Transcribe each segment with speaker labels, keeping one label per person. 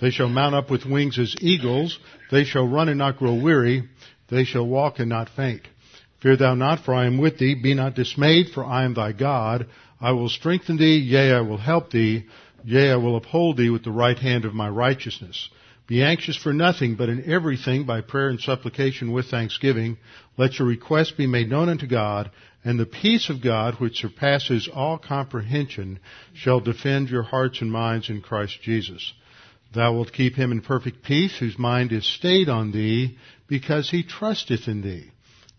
Speaker 1: They shall mount up with wings as eagles. They shall run and not grow weary. They shall walk and not faint. Fear thou not, for I am with thee. Be not dismayed, for I am thy God. I will strengthen thee, yea, I will help thee. Yea, I will uphold thee with the right hand of my righteousness. Be anxious for nothing, but in everything by prayer and supplication with thanksgiving, let your requests be made known unto God, and the peace of God, which surpasses all comprehension, shall defend your hearts and minds in Christ Jesus. Thou wilt keep him in perfect peace, whose mind is stayed on thee, because he trusteth in thee.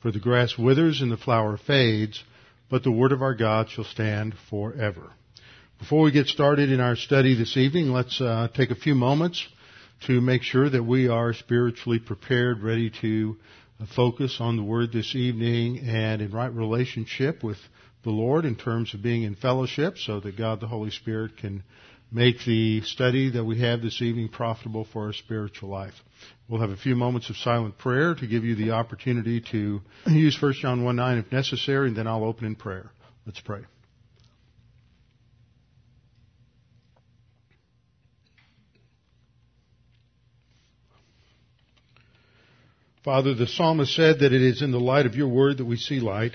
Speaker 1: For the grass withers and the flower fades, but the word of our God shall stand forever. Before we get started in our study this evening, let's uh, take a few moments to make sure that we are spiritually prepared, ready to focus on the Word this evening and in right relationship with the Lord in terms of being in fellowship so that God the Holy Spirit can make the study that we have this evening profitable for our spiritual life. We'll have a few moments of silent prayer to give you the opportunity to use 1 John 1 9 if necessary, and then I'll open in prayer. Let's pray. Father, the psalmist said that it is in the light of your word that we see light.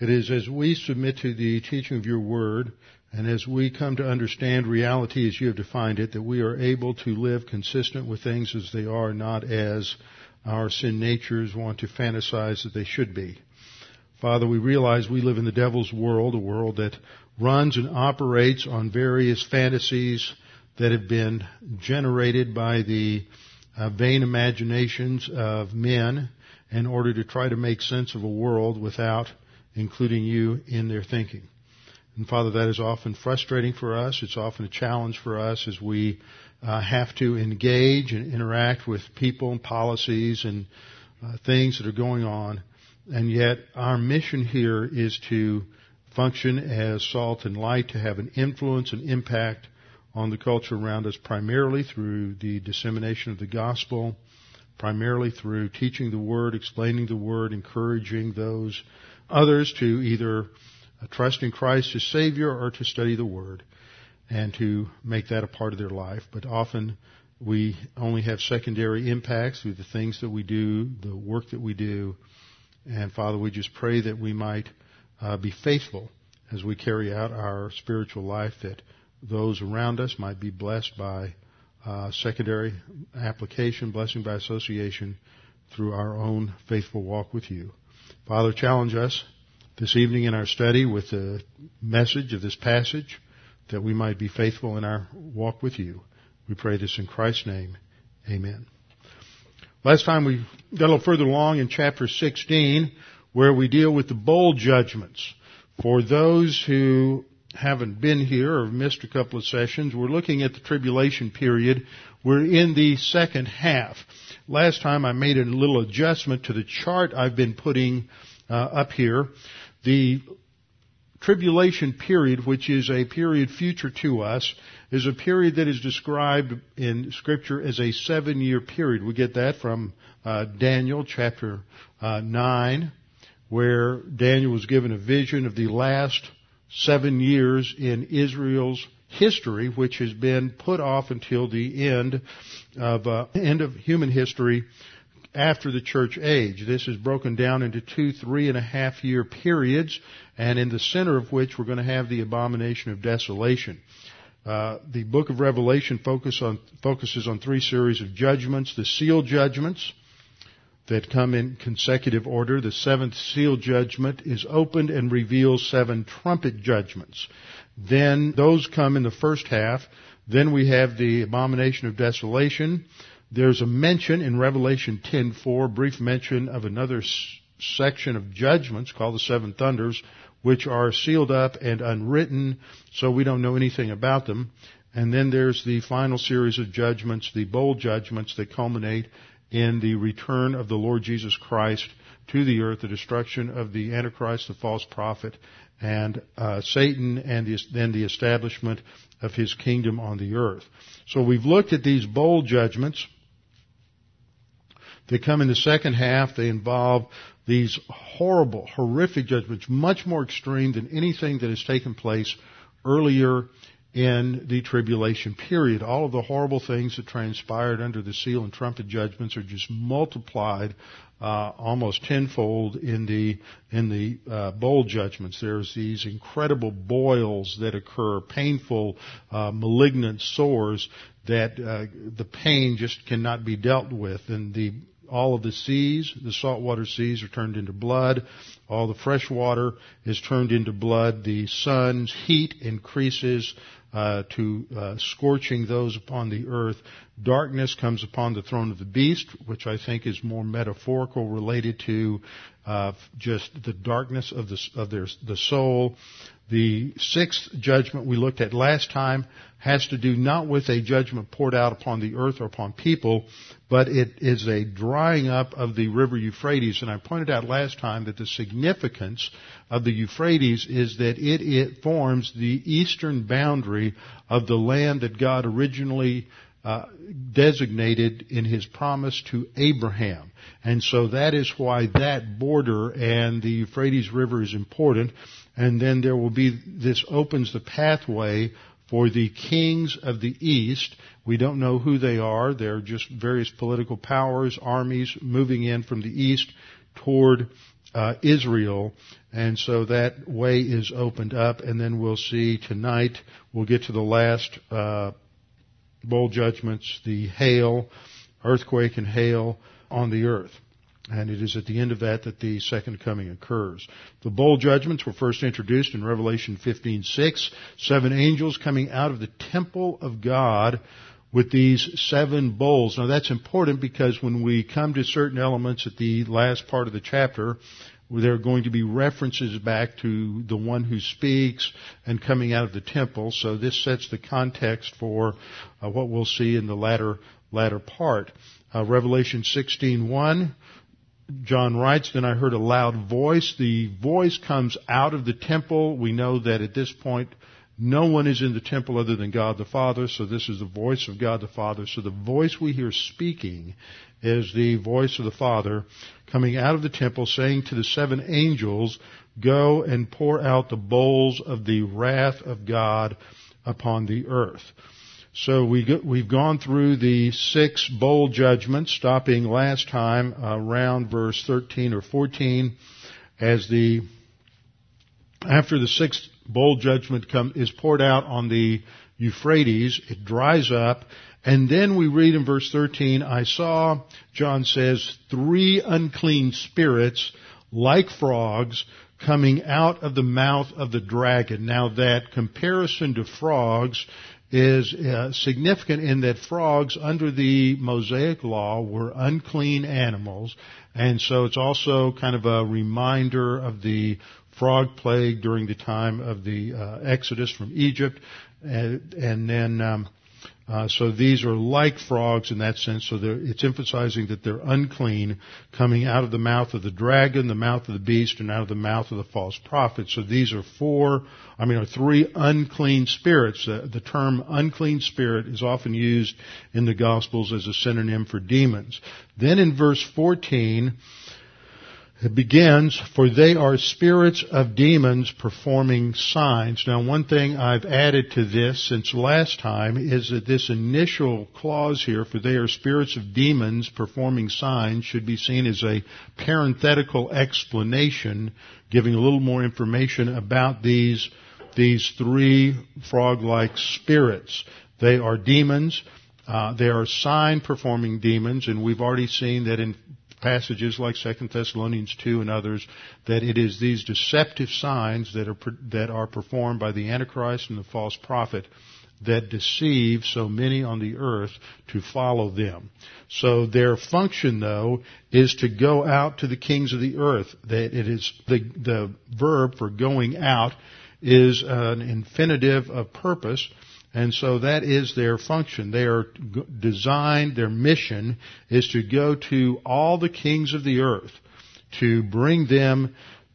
Speaker 1: It is as we submit to the teaching of your word and as we come to understand reality as you have defined it, that we are able to live consistent with things as they are, not as our sin natures want to fantasize that they should be. Father, we realize we live in the devil's world, a world that runs and operates on various fantasies that have been generated by the uh, vain imaginations of men in order to try to make sense of a world without including you in their thinking. And Father, that is often frustrating for us. It's often a challenge for us as we uh, have to engage and interact with people and policies and uh, things that are going on. And yet our mission here is to function as salt and light, to have an influence and impact on the culture around us primarily through the dissemination of the gospel, primarily through teaching the word, explaining the word, encouraging those others to either trust in Christ as Savior or to study the Word and to make that a part of their life. But often we only have secondary impacts through the things that we do, the work that we do. And Father, we just pray that we might uh, be faithful as we carry out our spiritual life, that those around us might be blessed by uh, secondary application, blessing by association through our own faithful walk with you. Father, challenge us this evening in our study with the message of this passage that we might be faithful in our walk with you. We pray this in Christ's name. Amen. Last time we got a little further along in chapter 16 where we deal with the bowl judgments. For those who haven't been here or missed a couple of sessions, we're looking at the tribulation period. We're in the second half. Last time I made a little adjustment to the chart I've been putting uh, up here. The tribulation period, which is a period future to us, is a period that is described in Scripture as a seven year period. We get that from uh, Daniel chapter uh, 9, where Daniel was given a vision of the last seven years in Israel's history, which has been put off until the end of uh, end of human history after the church age. This is broken down into two three and a half year periods, and in the center of which we're going to have the abomination of desolation. Uh, the book of Revelation focus on, focuses on three series of judgments. The seal judgments that come in consecutive order. The seventh seal judgment is opened and reveals seven trumpet judgments. Then those come in the first half. Then we have the abomination of desolation. There's a mention in Revelation 10:4, brief mention of another s- section of judgments called the seven thunders, which are sealed up and unwritten, so we don't know anything about them. And then there's the final series of judgments, the bowl judgments that culminate in the return of the Lord Jesus Christ to the earth, the destruction of the Antichrist, the false prophet, and uh, Satan, and the, then the establishment of his kingdom on the earth. So we've looked at these bowl judgments. They come in the second half. They involve these horrible, horrific judgments, much more extreme than anything that has taken place earlier in the tribulation period. All of the horrible things that transpired under the seal and trumpet judgments are just multiplied uh, almost tenfold in the in the uh, bowl judgments. There's these incredible boils that occur, painful, uh, malignant sores that uh, the pain just cannot be dealt with, and the all of the seas, the saltwater seas, are turned into blood. All the fresh water is turned into blood. The sun's heat increases uh, to uh, scorching those upon the earth. Darkness comes upon the throne of the beast, which I think is more metaphorical, related to uh, just the darkness of the of their the soul. The sixth judgment we looked at last time has to do not with a judgment poured out upon the earth or upon people, but it is a drying up of the river Euphrates. And I pointed out last time that the significance of the Euphrates is that it, it forms the eastern boundary of the land that God originally uh, designated in his promise to Abraham. And so that is why that border and the Euphrates River is important. And then there will be, this opens the pathway for the kings of the east. We don't know who they are. They're just various political powers, armies moving in from the east toward uh, Israel. And so that way is opened up. And then we'll see tonight, we'll get to the last uh, bowl judgments, the hail, earthquake and hail on the earth. And it is at the end of that that the second coming occurs. The bowl judgments were first introduced in Revelation 15:6. Seven angels coming out of the temple of God with these seven bowls. Now that's important because when we come to certain elements at the last part of the chapter, there are going to be references back to the one who speaks and coming out of the temple. So this sets the context for uh, what we'll see in the latter latter part. Uh, Revelation 16:1. John writes, Then I heard a loud voice. The voice comes out of the temple. We know that at this point no one is in the temple other than God the Father, so this is the voice of God the Father. So the voice we hear speaking is the voice of the Father coming out of the temple saying to the seven angels, Go and pour out the bowls of the wrath of God upon the earth. So we have gone through the six bowl judgments, stopping last time around verse 13 or 14 as the after the sixth bowl judgment come, is poured out on the Euphrates, it dries up, and then we read in verse 13, I saw, John says, three unclean spirits like frogs coming out of the mouth of the dragon. Now that comparison to frogs is uh, significant in that frogs under the Mosaic law were unclean animals, and so it's also kind of a reminder of the frog plague during the time of the uh, Exodus from Egypt, and, and then um, uh, so these are like frogs in that sense. So it's emphasizing that they're unclean, coming out of the mouth of the dragon, the mouth of the beast, and out of the mouth of the false prophet. So these are four, I mean, are three unclean spirits. Uh, the term unclean spirit is often used in the Gospels as a synonym for demons. Then in verse 14, it begins, for they are spirits of demons performing signs. Now one thing I've added to this since last time is that this initial clause here, for they are spirits of demons performing signs, should be seen as a parenthetical explanation, giving a little more information about these, these three frog-like spirits. They are demons. Uh, they are sign performing demons, and we've already seen that in passages like 2 Thessalonians 2 and others that it is these deceptive signs that are, that are performed by the Antichrist and the false prophet that deceive so many on the earth to follow them. So their function though is to go out to the kings of the earth. That it is the, the verb for going out is an infinitive of purpose and so that is their function. They are designed, their mission is to go to all the kings of the earth to bring them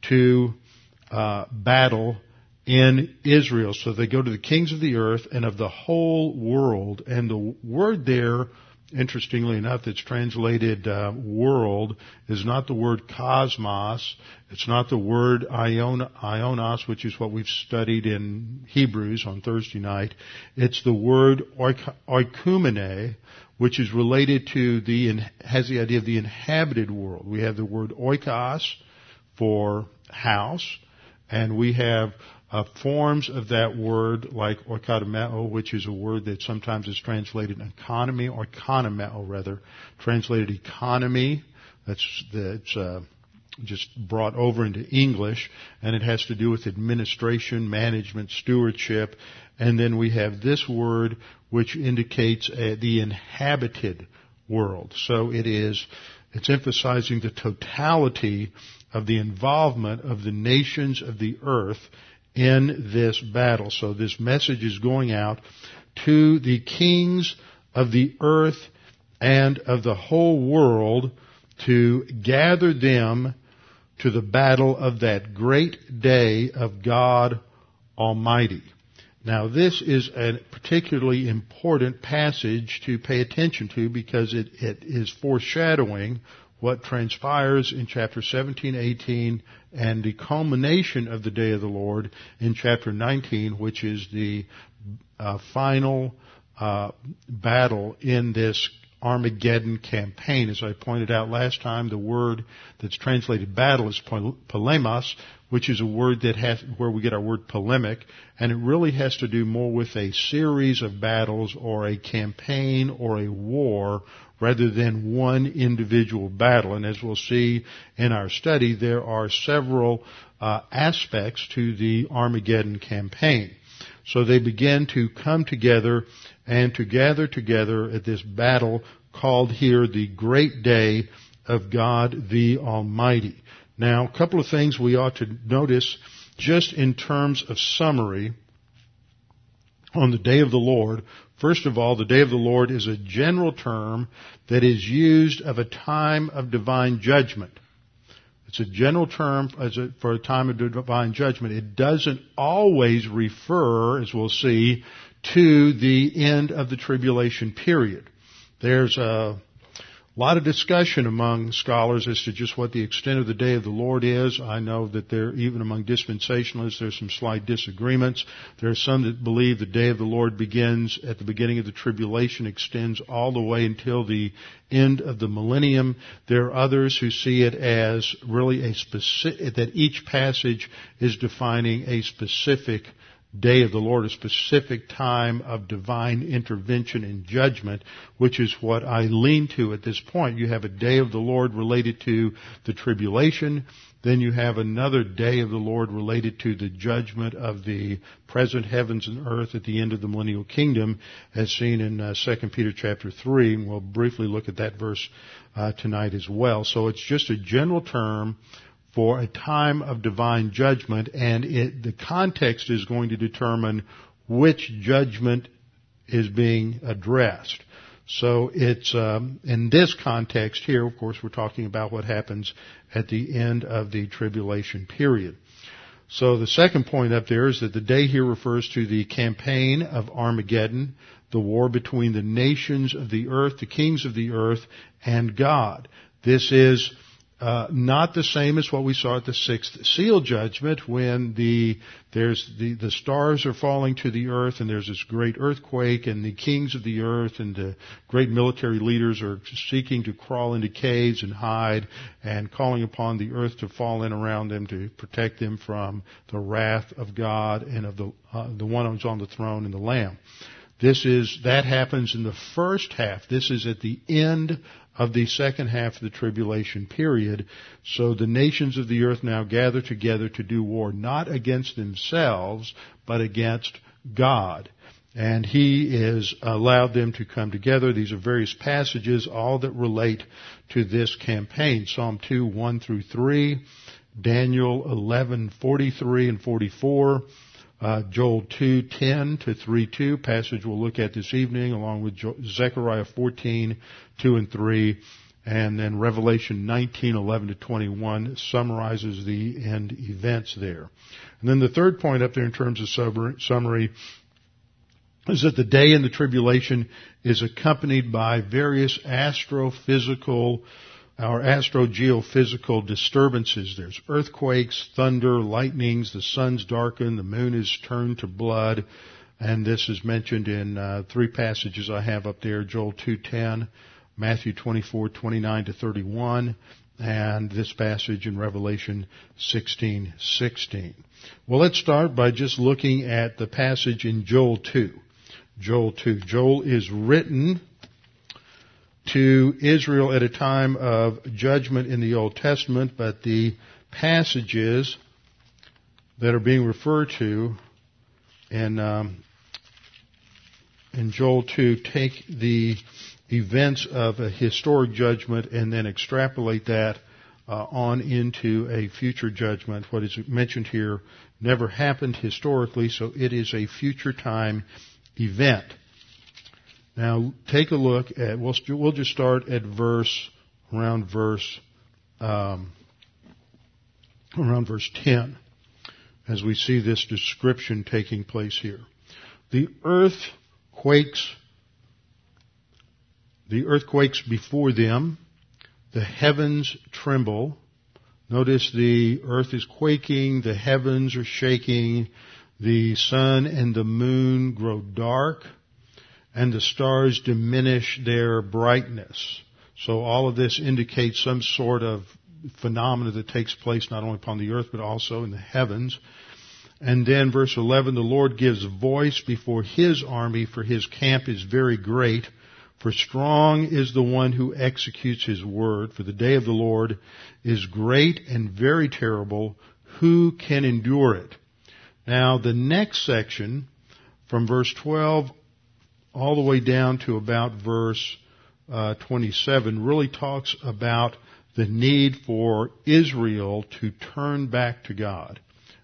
Speaker 1: to uh, battle in Israel. So they go to the kings of the earth and of the whole world. And the word there interestingly enough, that's translated uh, world is not the word cosmos. It's not the word aion, aionos, which is what we've studied in Hebrews on Thursday night. It's the word oikumene, which is related to the, has the idea of the inhabited world. We have the word oikos for house, and we have uh, forms of that word, like oikodomeo, which is a word that sometimes is translated economy, or oikonomeo rather, translated economy. That's that's uh, just brought over into English, and it has to do with administration, management, stewardship, and then we have this word which indicates uh, the inhabited world. So it is, it's emphasizing the totality of the involvement of the nations of the earth in this battle. So this message is going out to the kings of the earth and of the whole world to gather them to the battle of that great day of God Almighty. Now this is a particularly important passage to pay attention to because it, it is foreshadowing what transpires in chapter 17, 18, and the culmination of the day of the Lord in chapter 19, which is the uh, final uh, battle in this Armageddon campaign. As I pointed out last time, the word that's translated battle is polemos, which is a word that has, where we get our word polemic, and it really has to do more with a series of battles or a campaign or a war rather than one individual battle. And as we'll see in our study, there are several uh, aspects to the Armageddon campaign. So they begin to come together and to gather together at this battle called here the Great Day of God the Almighty. Now, a couple of things we ought to notice just in terms of summary on the day of the Lord. First of all, the day of the Lord is a general term that is used of a time of divine judgment. It's a general term for a time of divine judgment. It doesn't always refer, as we'll see, to the end of the tribulation period. There's a a lot of discussion among scholars as to just what the extent of the day of the Lord is. I know that there, even among dispensationalists, there's some slight disagreements. There are some that believe the day of the Lord begins at the beginning of the tribulation, extends all the way until the end of the millennium. There are others who see it as really a specific, that each passage is defining a specific day of the Lord, a specific time of divine intervention and judgment, which is what I lean to at this point. You have a day of the Lord related to the tribulation, then you have another day of the Lord related to the judgment of the present heavens and earth at the end of the millennial kingdom, as seen in uh, 2 Peter chapter 3. And we'll briefly look at that verse uh, tonight as well. So it's just a general term for a time of divine judgment, and it, the context is going to determine which judgment is being addressed. So it's um, in this context here. Of course, we're talking about what happens at the end of the tribulation period. So the second point up there is that the day here refers to the campaign of Armageddon, the war between the nations of the earth, the kings of the earth, and God. This is uh, not the same as what we saw at the sixth seal judgment when the there's the the stars are falling to the earth and there's this great earthquake and the kings of the earth and the great military leaders are seeking to crawl into caves and hide and calling upon the earth to fall in around them to protect them from the wrath of God and of the uh, the one who's on the throne and the Lamb. This is that happens in the first half. This is at the end of the second half of the tribulation period. So the nations of the earth now gather together to do war not against themselves, but against God. and He has allowed them to come together. These are various passages, all that relate to this campaign. Psalm 2, 1 through 3, Daniel 11, 43 and 44, uh, Joel 2, 10 to 3, 2, passage we'll look at this evening, along with Zechariah 14, 2 and 3, and then Revelation 19, 11 to 21 summarizes the end events there. And then the third point up there in terms of summary is that the day in the tribulation is accompanied by various astrophysical or astrogeophysical disturbances. There's earthquakes, thunder, lightnings, the sun's darkened, the moon is turned to blood, and this is mentioned in uh, three passages I have up there: Joel 2:10, Matthew 24:29 to 31, and this passage in Revelation 16:16. Well, let's start by just looking at the passage in Joel 2. Joel 2. Joel is written to Israel at a time of judgment in the Old Testament, but the passages that are being referred to in, um, in Joel 2 take the events of a historic judgment and then extrapolate that uh, on into a future judgment. What is mentioned here never happened historically, so it is a future time event. Now, take a look at, we'll, we'll just start at verse, around verse, um, around verse 10, as we see this description taking place here. The earth quakes, the earth quakes before them, the heavens tremble. Notice the earth is quaking, the heavens are shaking, the sun and the moon grow dark, and the stars diminish their brightness. So all of this indicates some sort of phenomena that takes place not only upon the earth but also in the heavens. And then verse 11, the Lord gives voice before His army for His camp is very great. For strong is the one who executes His word. For the day of the Lord is great and very terrible. Who can endure it? Now, the next section, from verse 12 all the way down to about verse uh, 27, really talks about the need for Israel to turn back to God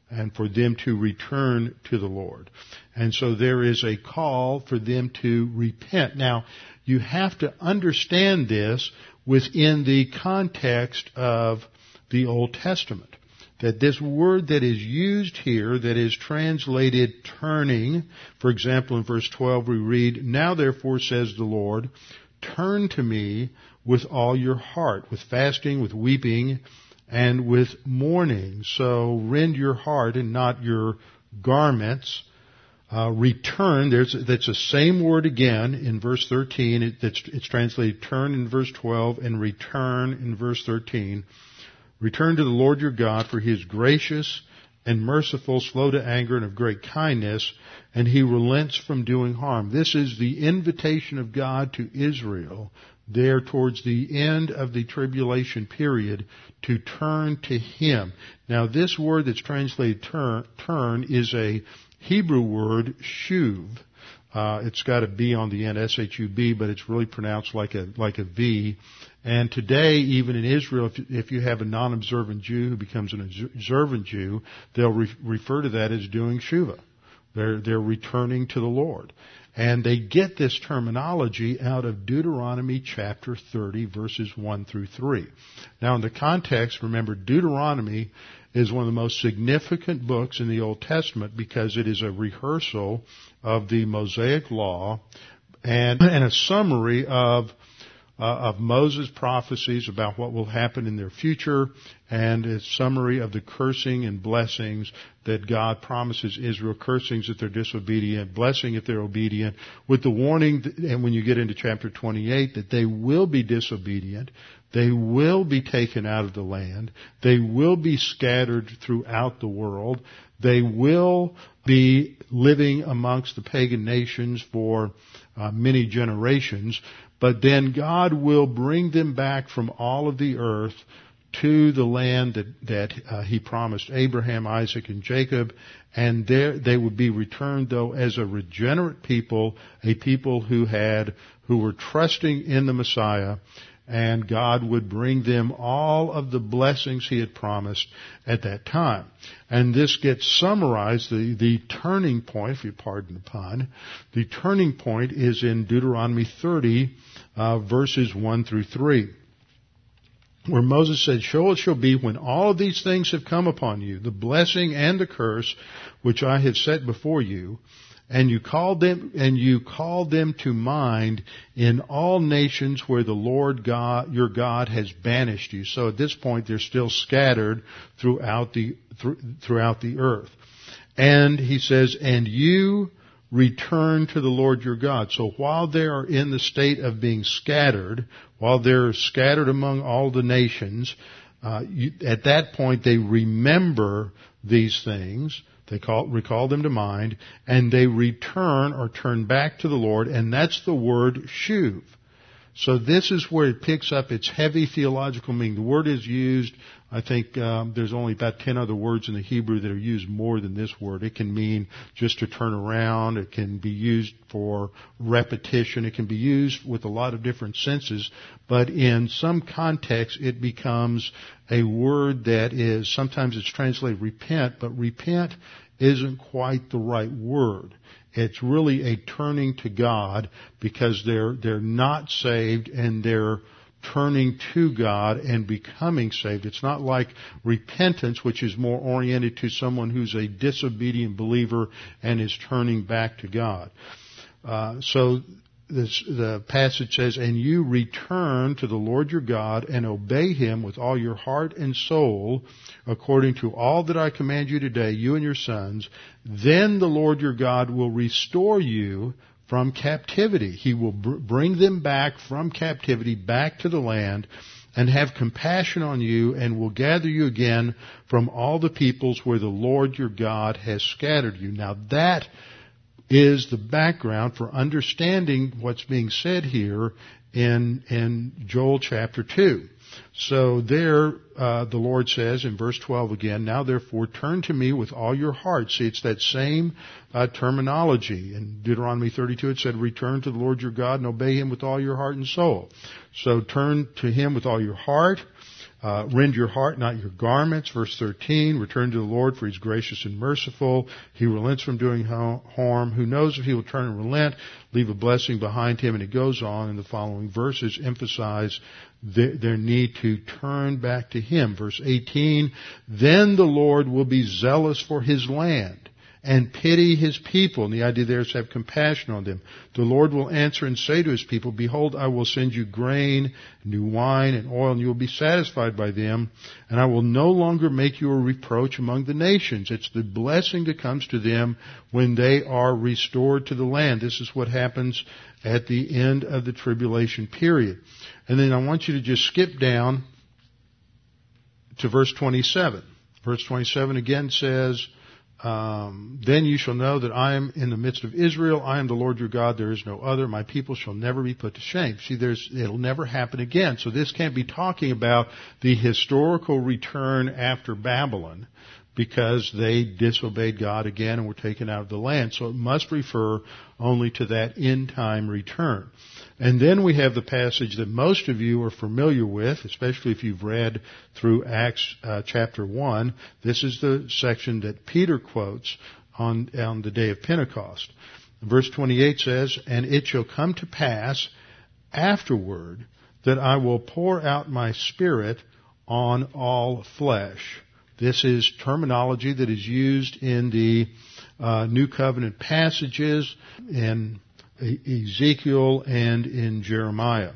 Speaker 1: and for them to return to the Lord. And so there is a call for them to repent. Now, you have to understand this within the context of the Old Testament that this word that is used here, that is translated turning, for example, in verse 12 we read, Now therefore says the Lord, turn to me with all your heart, with fasting, with weeping, and with mourning. So rend your heart and not your garments. Uh, return, there's, that's the same word again in verse 13. It, it's, it's translated turn in verse 12 and return in verse 13. Return to the Lord your God, for he is gracious and merciful, slow to anger, and of great kindness, and he relents from doing harm. This is the invitation of God to Israel there towards the end of the tribulation period to turn to him. Now this word that's translated turn, turn is a Hebrew word, shuv. Uh, it's got a B on the end, S-H-U-B, but it's really pronounced like a, like a V. And today, even in Israel, if, if you have a non-observant Jew who becomes an observant Jew, they'll re- refer to that as doing Shuva. They're, they're returning to the Lord. And they get this terminology out of Deuteronomy chapter 30 verses 1 through 3. Now in the context, remember Deuteronomy is one of the most significant books in the Old Testament because it is a rehearsal of the Mosaic Law and, and a summary of uh, of Moses' prophecies about what will happen in their future and a summary of the cursing and blessings that God promises Israel, cursings if they're disobedient, blessing if they're obedient, with the warning, and when you get into chapter 28, that they will be disobedient, they will be taken out of the land, they will be scattered throughout the world, they will be living amongst the pagan nations for uh, many generations, but then God will bring them back from all of the earth to the land that, that uh, he promised Abraham, Isaac, and Jacob, and there they would be returned though as a regenerate people, a people who had who were trusting in the Messiah, and God would bring them all of the blessings he had promised at that time. And this gets summarized, the, the turning point, if you pardon the pun, the turning point is in Deuteronomy 30, uh, verses 1 through 3 where Moses said, So it shall be when all of these things have come upon you, the blessing and the curse which I have set before you, and you called them and you called them to mind in all nations where the Lord God your God has banished you. So at this point they're still scattered throughout the throughout the earth. And he says, and you return to the Lord your God. So while they are in the state of being scattered, while they're scattered among all the nations, uh, you, at that point they remember these things. They call, recall them to mind, and they return or turn back to the Lord, and that's the word shuv. So this is where it picks up its heavy theological meaning. The word is used, I think um, there's only about 10 other words in the Hebrew that are used more than this word. It can mean just to turn around. It can be used for repetition. It can be used with a lot of different senses. But in some contexts, it becomes a word that is, sometimes it's translated repent, but repent isn't quite the right word. It's really a turning to God because they're, they're not saved and they're turning to God and becoming saved. It's not like repentance, which is more oriented to someone who's a disobedient believer and is turning back to God. Uh, so this, the passage says, and you return to the Lord your God and obey him with all your heart and soul according to all that I command you today, you and your sons, then the Lord your God will restore you from captivity. He will br- bring them back from captivity back to the land and have compassion on you and will gather you again from all the peoples where the Lord your God has scattered you. Now that is the background for understanding what's being said here in, in Joel chapter 2. So there, uh, the Lord says in verse 12 again, now therefore turn to me with all your heart. See, it's that same uh, terminology. In Deuteronomy 32 it said, return to the Lord your God and obey him with all your heart and soul. So turn to him with all your heart. Uh, rend your heart, not your garments. Verse 13, return to the Lord for he's gracious and merciful. He relents from doing harm. Who knows if he will turn and relent, leave a blessing behind him. And it goes on in the following verses, emphasize their, need to turn back to him. Verse 18, then the Lord will be zealous for his land and pity his people. And the idea there is to have compassion on them. The Lord will answer and say to his people, Behold, I will send you grain, new wine, and oil, and you will be satisfied by them. And I will no longer make you a reproach among the nations. It's the blessing that comes to them when they are restored to the land. This is what happens at the end of the tribulation period. And then I want you to just skip down to verse 27. Verse 27 again says, um, then you shall know that I am in the midst of Israel. I am the Lord your God. There is no other. My people shall never be put to shame. See, there's, it'll never happen again. So this can't be talking about the historical return after Babylon because they disobeyed God again and were taken out of the land. So it must refer only to that end time return. And then we have the passage that most of you are familiar with, especially if you've read through Acts uh, chapter 1. This is the section that Peter quotes on, on the day of Pentecost. Verse 28 says, And it shall come to pass afterward that I will pour out my spirit on all flesh. This is terminology that is used in the uh, New Covenant passages in Ezekiel and in Jeremiah.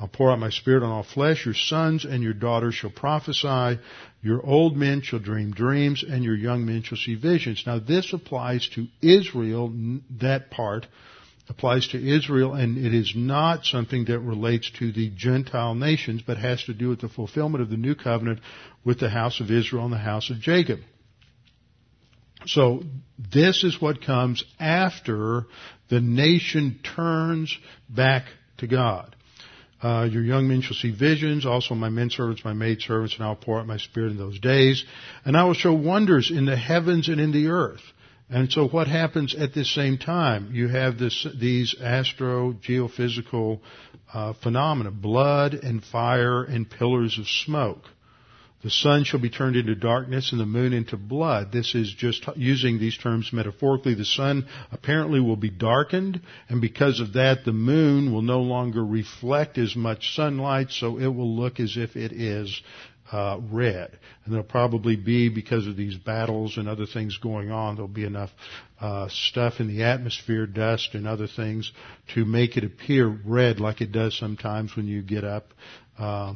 Speaker 1: I'll pour out my spirit on all flesh. Your sons and your daughters shall prophesy. Your old men shall dream dreams and your young men shall see visions. Now this applies to Israel, that part applies to Israel and it is not something that relates to the Gentile nations, but has to do with the fulfillment of the new covenant with the house of Israel and the house of Jacob. So this is what comes after the nation turns back to God. Uh, your young men shall see visions, also my men servants, my maid servants, and I'll pour out my spirit in those days. And I will show wonders in the heavens and in the earth. And so what happens at this same time? You have this, these astro geophysical uh, phenomena, blood and fire and pillars of smoke. The sun shall be turned into darkness and the moon into blood. This is just using these terms metaphorically. The sun apparently will be darkened, and because of that, the moon will no longer reflect as much sunlight, so it will look as if it is uh, red. And there'll probably be, because of these battles and other things going on, there'll be enough uh, stuff in the atmosphere, dust and other things, to make it appear red like it does sometimes when you get up. Uh,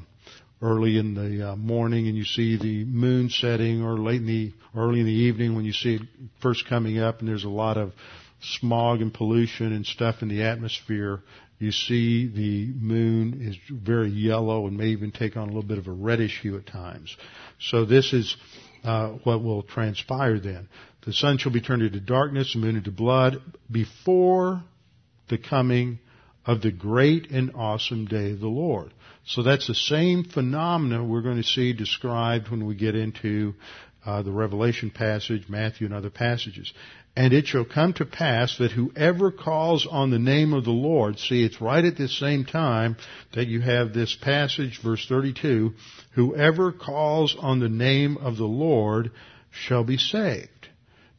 Speaker 1: early in the uh, morning and you see the moon setting or late in the early in the evening when you see it first coming up and there's a lot of smog and pollution and stuff in the atmosphere you see the moon is very yellow and may even take on a little bit of a reddish hue at times so this is uh, what will transpire then the sun shall be turned into darkness the moon into blood before the coming of the great and awesome day of the Lord. So that's the same phenomena we're going to see described when we get into uh, the Revelation passage, Matthew, and other passages. And it shall come to pass that whoever calls on the name of the Lord, see, it's right at this same time that you have this passage, verse 32, whoever calls on the name of the Lord shall be saved.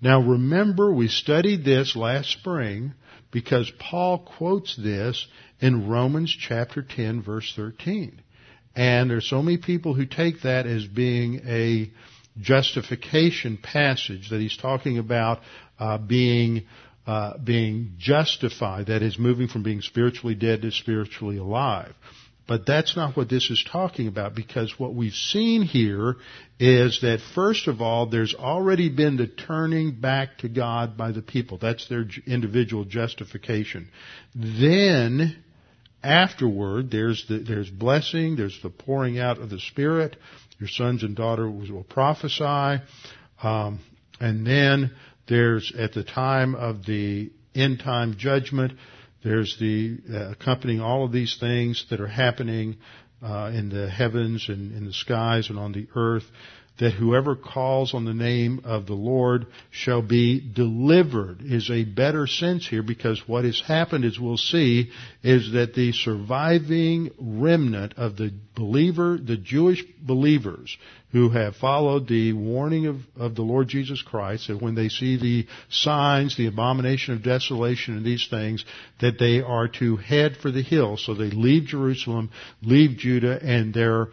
Speaker 1: Now remember, we studied this last spring because Paul quotes this in Romans chapter 10 verse 13. And there's so many people who take that as being a justification passage that he's talking about uh, being uh, being justified, that is, moving from being spiritually dead to spiritually alive. But that's not what this is talking about because what we've seen here is that first of all, there's already been the turning back to God by the people. That's their individual justification. Then, afterward, there's the, there's blessing, there's the pouring out of the Spirit. Your sons and daughters will prophesy. Um, and then there's at the time of the end time judgment, there's the uh, accompanying all of these things that are happening uh, in the heavens and in the skies and on the earth that whoever calls on the name of the Lord shall be delivered is a better sense here because what has happened, as we'll see, is that the surviving remnant of the believer, the Jewish believers who have followed the warning of, of the Lord Jesus Christ, that when they see the signs, the abomination of desolation and these things, that they are to head for the hill. So they leave Jerusalem, leave Judah, and they're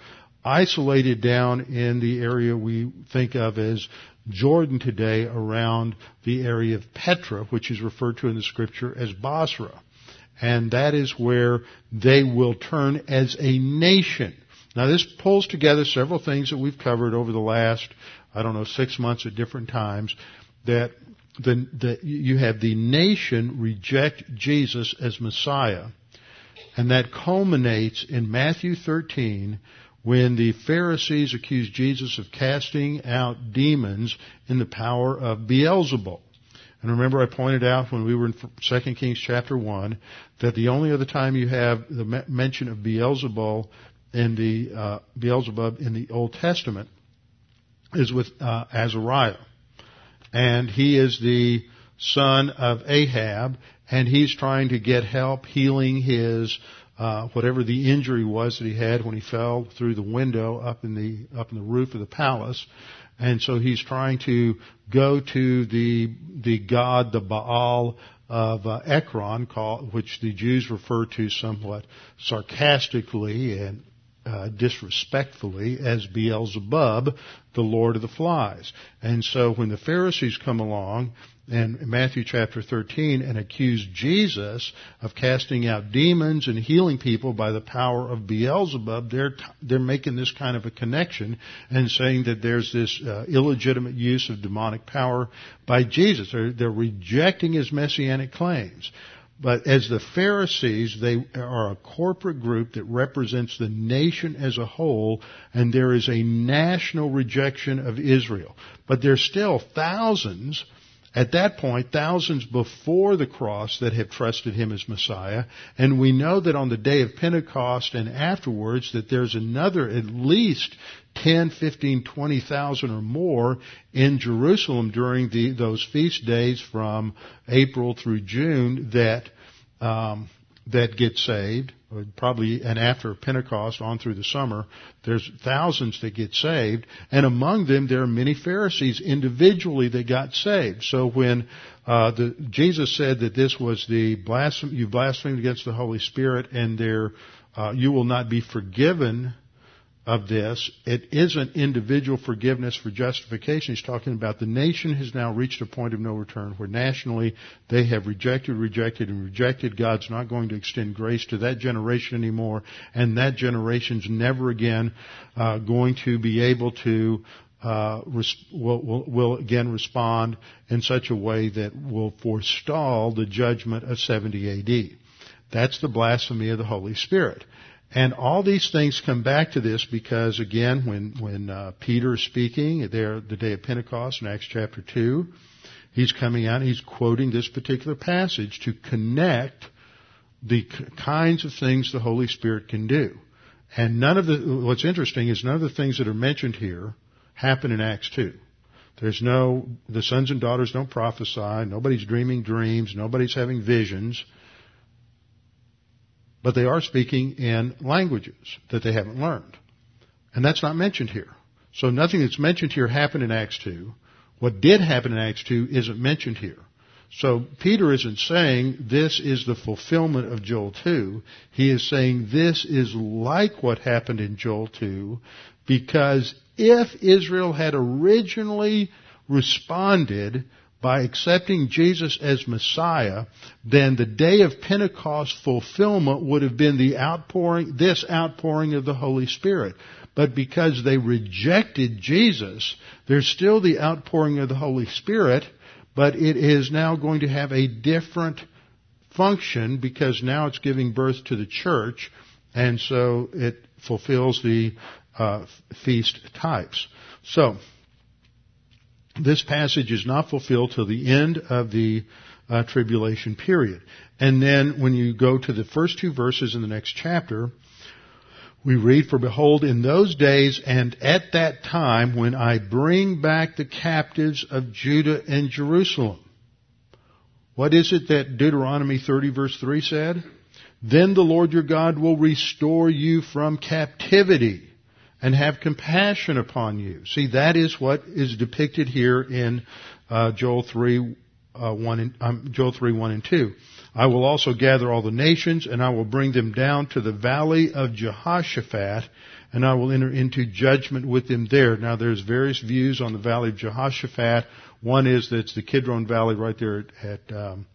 Speaker 1: isolated down in the area we think of as Jordan today around the area of Petra, which is referred to in the scripture as Bozrah. And that is where they will turn as a nation. Now this pulls together several things that we've covered over the last, I don't know, six months at different times, that the, the, you have the nation reject Jesus as Messiah. And that culminates in Matthew 13 when the Pharisees accused Jesus of casting out demons in the power of Beelzebul. And remember I pointed out when we were in 2 Kings chapter 1 that the only other time you have the mention of Beelzebul in the, uh, Beelzebub in the Old Testament is with uh, Ahaziah. And he is the son of Ahab and he's trying to get help healing his uh, whatever the injury was that he had when he fell through the window up in the up in the roof of the palace, and so he's trying to go to the the god, the Baal of uh, Ekron, called, which the Jews refer to somewhat sarcastically and uh, disrespectfully as Beelzebub, the Lord of the Flies. And so when the Pharisees come along in Matthew chapter 13 and accuse Jesus of casting out demons and healing people by the power of Beelzebub, they're, they're making this kind of a connection and saying that there's this uh, illegitimate use of demonic power by Jesus. They're, they're rejecting his messianic claims. But as the Pharisees, they are a corporate group that represents the nation as a whole, and there is a national rejection of Israel. But there's still thousands at that point, thousands before the cross that have trusted him as Messiah, and we know that on the day of Pentecost and afterwards that there's another at least 10, 15, 20,000 or more in Jerusalem during the, those feast days from April through June that um, that get saved, probably, and after Pentecost on through the summer, there's thousands that get saved, and among them there are many Pharisees individually that got saved. So when uh, the, Jesus said that this was the blasphemy, you blasphemed against the Holy Spirit, and there uh, you will not be forgiven of this. It isn't individual forgiveness for justification. He's talking about the nation has now reached a point of no return where nationally they have rejected, rejected, and rejected. God's not going to extend grace to that generation anymore, and that generation's never again uh, going to be able to uh, will, will, will, again respond in such a way that will forestall the judgment of 70 AD. That's the blasphemy of the Holy Spirit. And all these things come back to this because again, when, when uh, Peter is speaking there the day of Pentecost in Acts chapter 2, he's coming out he's quoting this particular passage to connect the kinds of things the Holy Spirit can do. And none of the, what's interesting is none of the things that are mentioned here happen in Acts 2. There's no, the sons and daughters don't prophesy, nobody's dreaming dreams, nobody's having visions but they are speaking in languages that they haven't learned. And that's not mentioned here. So nothing that's mentioned here happened in Acts 2. What did happen in Acts 2 isn't mentioned here. So Peter isn't saying this is the fulfillment of Joel 2. He is saying this is like what happened in Joel 2 because if Israel had originally responded by accepting Jesus as Messiah, then the day of Pentecost fulfillment would have been the outpouring, this outpouring of the Holy Spirit. But because they rejected Jesus, there's still the outpouring of the Holy Spirit, but it is now going to have a different function because now it's giving birth to the church, and so it fulfills the uh, feast types. So, this passage is not fulfilled till the end of the uh, tribulation period. And then when you go to the first two verses in the next chapter, we read, For behold, in those days and at that time when I bring back the captives of Judah and Jerusalem. What is it that Deuteronomy 30 verse 3 said? Then the Lord your God will restore you from captivity and have compassion upon you. See, that is what is depicted here in uh, Joel 3, uh, 1 and, um, Joel 3, 1 and 2. I will also gather all the nations, and I will bring them down to the valley of Jehoshaphat, and I will enter into judgment with them there. Now, there's various views on the valley of Jehoshaphat. One is that it's the Kidron Valley right there at, at um,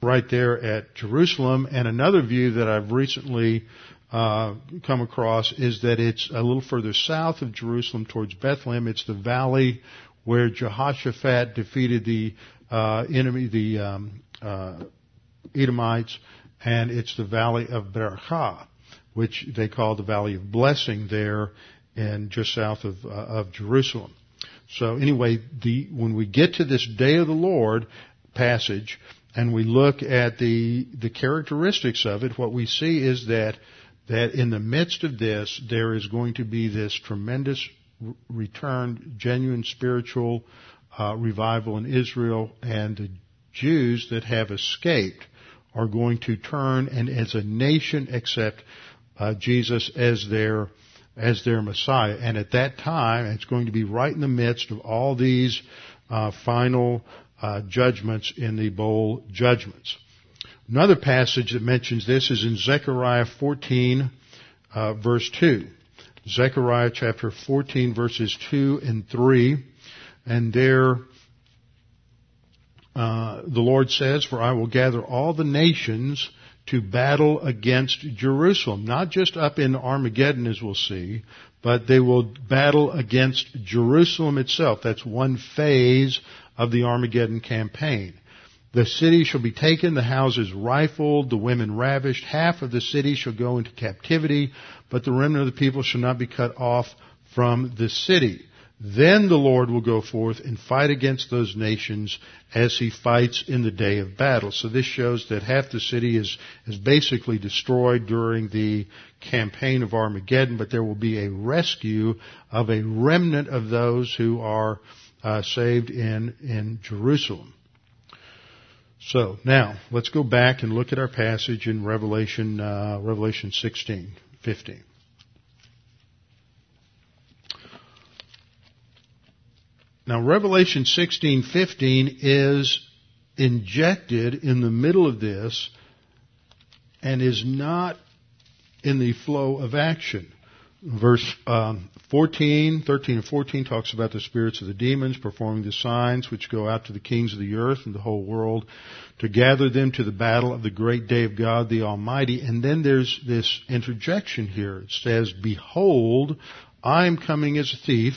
Speaker 1: right there at Jerusalem, and another view that I've recently uh, come across is that it's a little further south of Jerusalem towards Bethlehem. It's the valley where Jehoshaphat defeated the uh, enemy, the um, uh, Edomites, and it's the valley of Berakah, which they call the valley of blessing there, and just south of uh, of Jerusalem. So anyway, the when we get to this day of the Lord passage, and we look at the the characteristics of it, what we see is that that in the midst of this, there is going to be this tremendous return, genuine spiritual uh, revival in Israel, and the Jews that have escaped are going to turn and as a nation accept uh, Jesus as their as their Messiah. And at that time, it's going to be right in the midst of all these uh, final uh, judgments in the bowl judgments. Another passage that mentions this is in Zechariah 14, uh, verse 2. Zechariah chapter 14, verses 2 and 3. And there, uh, the Lord says, For I will gather all the nations to battle against Jerusalem. Not just up in Armageddon, as we'll see, but they will battle against Jerusalem itself. That's one phase of the Armageddon campaign. The city shall be taken, the houses rifled, the women ravished. Half of the city shall go into captivity, but the remnant of the people shall not be cut off from the city. Then the Lord will go forth and fight against those nations as he fights in the day of battle. So this shows that half the city is, is basically destroyed during the campaign of Armageddon, but there will be a rescue of a remnant of those who are uh, saved in, in Jerusalem. So now let's go back and look at our passage in Revelation, uh, Revelation 16, 15. Now Revelation 16:15 is injected in the middle of this and is not in the flow of action. Verse um, 14, 13 and 14 talks about the spirits of the demons performing the signs which go out to the kings of the earth and the whole world to gather them to the battle of the great day of God the Almighty. And then there's this interjection here. It says, Behold, I am coming as a thief.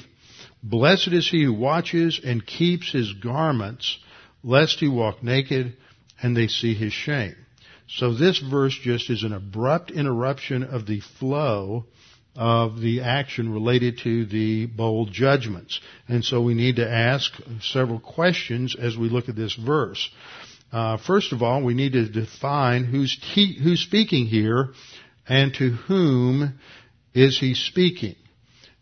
Speaker 1: Blessed is he who watches and keeps his garments, lest he walk naked and they see his shame. So this verse just is an abrupt interruption of the flow of the action related to the bowl judgments. And so we need to ask several questions as we look at this verse. Uh, first of all, we need to define who's, te- who's speaking here and to whom is he speaking.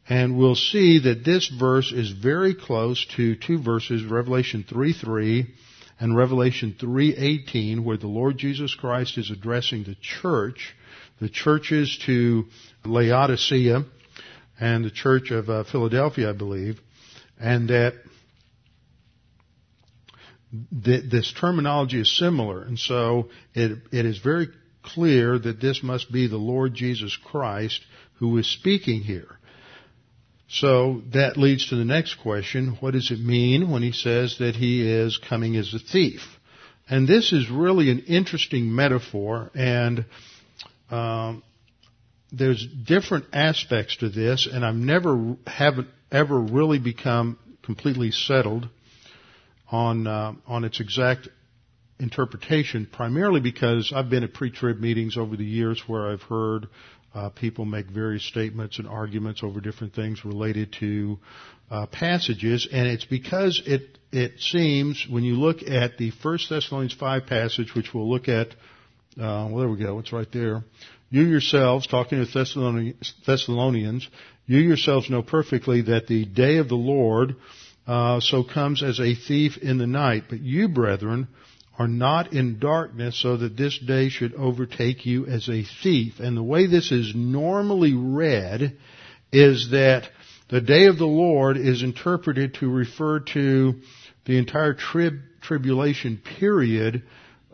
Speaker 1: And we'll see that this verse is very close to two verses, Revelation 3 3 and Revelation 3:18 where the Lord Jesus Christ is addressing the church, the churches to Laodicea and the church of uh, Philadelphia, I believe, and that th- this terminology is similar, and so it, it is very clear that this must be the Lord Jesus Christ who is speaking here. So that leads to the next question. What does it mean when he says that he is coming as a thief? And this is really an interesting metaphor and um, there's different aspects to this and I've never haven't ever really become completely settled on uh, on its exact interpretation primarily because I've been at pre-trib meetings over the years where I've heard uh, people make various statements and arguments over different things related to uh, passages, and it's because it it seems when you look at the First Thessalonians five passage, which we'll look at. Uh, well, there we go. It's right there. You yourselves, talking to Thessalonians, you yourselves know perfectly that the day of the Lord uh, so comes as a thief in the night. But you, brethren, are not in darkness so that this day should overtake you as a thief. And the way this is normally read is that the day of the Lord is interpreted to refer to the entire trib, tribulation period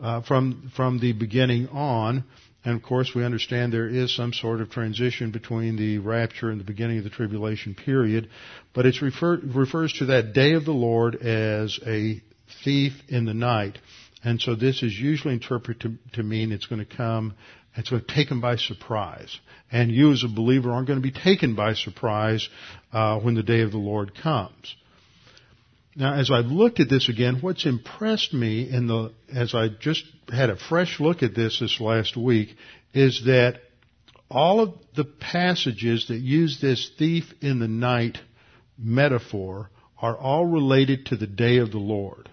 Speaker 1: uh, from from the beginning on. And of course, we understand there is some sort of transition between the rapture and the beginning of the tribulation period, but it refer, refers to that day of the Lord as a thief in the night. And so this is usually interpreted to, to mean it's going to come, it's going to take them by surprise. And you as a believer aren't going to be taken by surprise uh, when the day of the Lord comes. Now, as I've looked at this again, what's impressed me in the, as I just had a fresh look at this this last week, is that all of the passages that use this thief in the night metaphor are all related to the day of the Lord.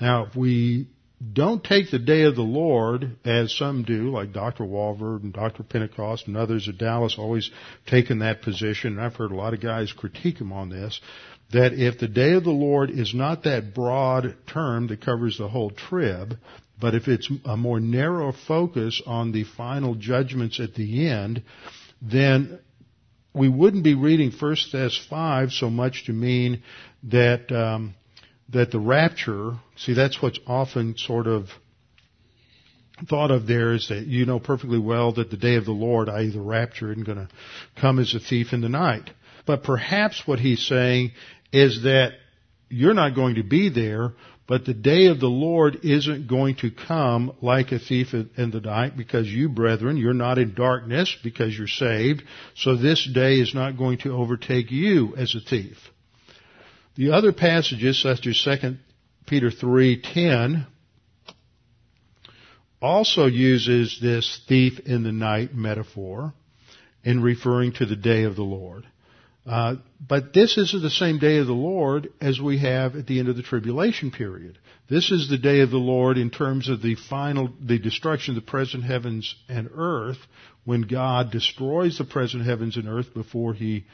Speaker 1: Now, if we don't take the day of the Lord as some do, like Dr. Walvoord and Dr. Pentecost and others at Dallas always taken that position, and I've heard a lot of guys critique him on this, that if the day of the Lord is not that broad term that covers the whole trib, but if it's a more narrow focus on the final judgments at the end, then we wouldn't be reading 1 Thess 5 so much to mean that um, that the rapture, see, that's what's often sort of thought of there is that you know perfectly well that the day of the Lord, i.e. the rapture, isn't going to come as a thief in the night. But perhaps what he's saying is that you're not going to be there, but the day of the Lord isn't going to come like a thief in the night because you, brethren, you're not in darkness because you're saved. So this day is not going to overtake you as a thief. The other passages, such as 2 Peter 3:10, also uses this thief in the night metaphor in referring to the day of the Lord. Uh, but this isn't the same day of the Lord as we have at the end of the tribulation period. This is the day of the Lord in terms of the final, the destruction of the present heavens and earth, when God destroys the present heavens and earth before He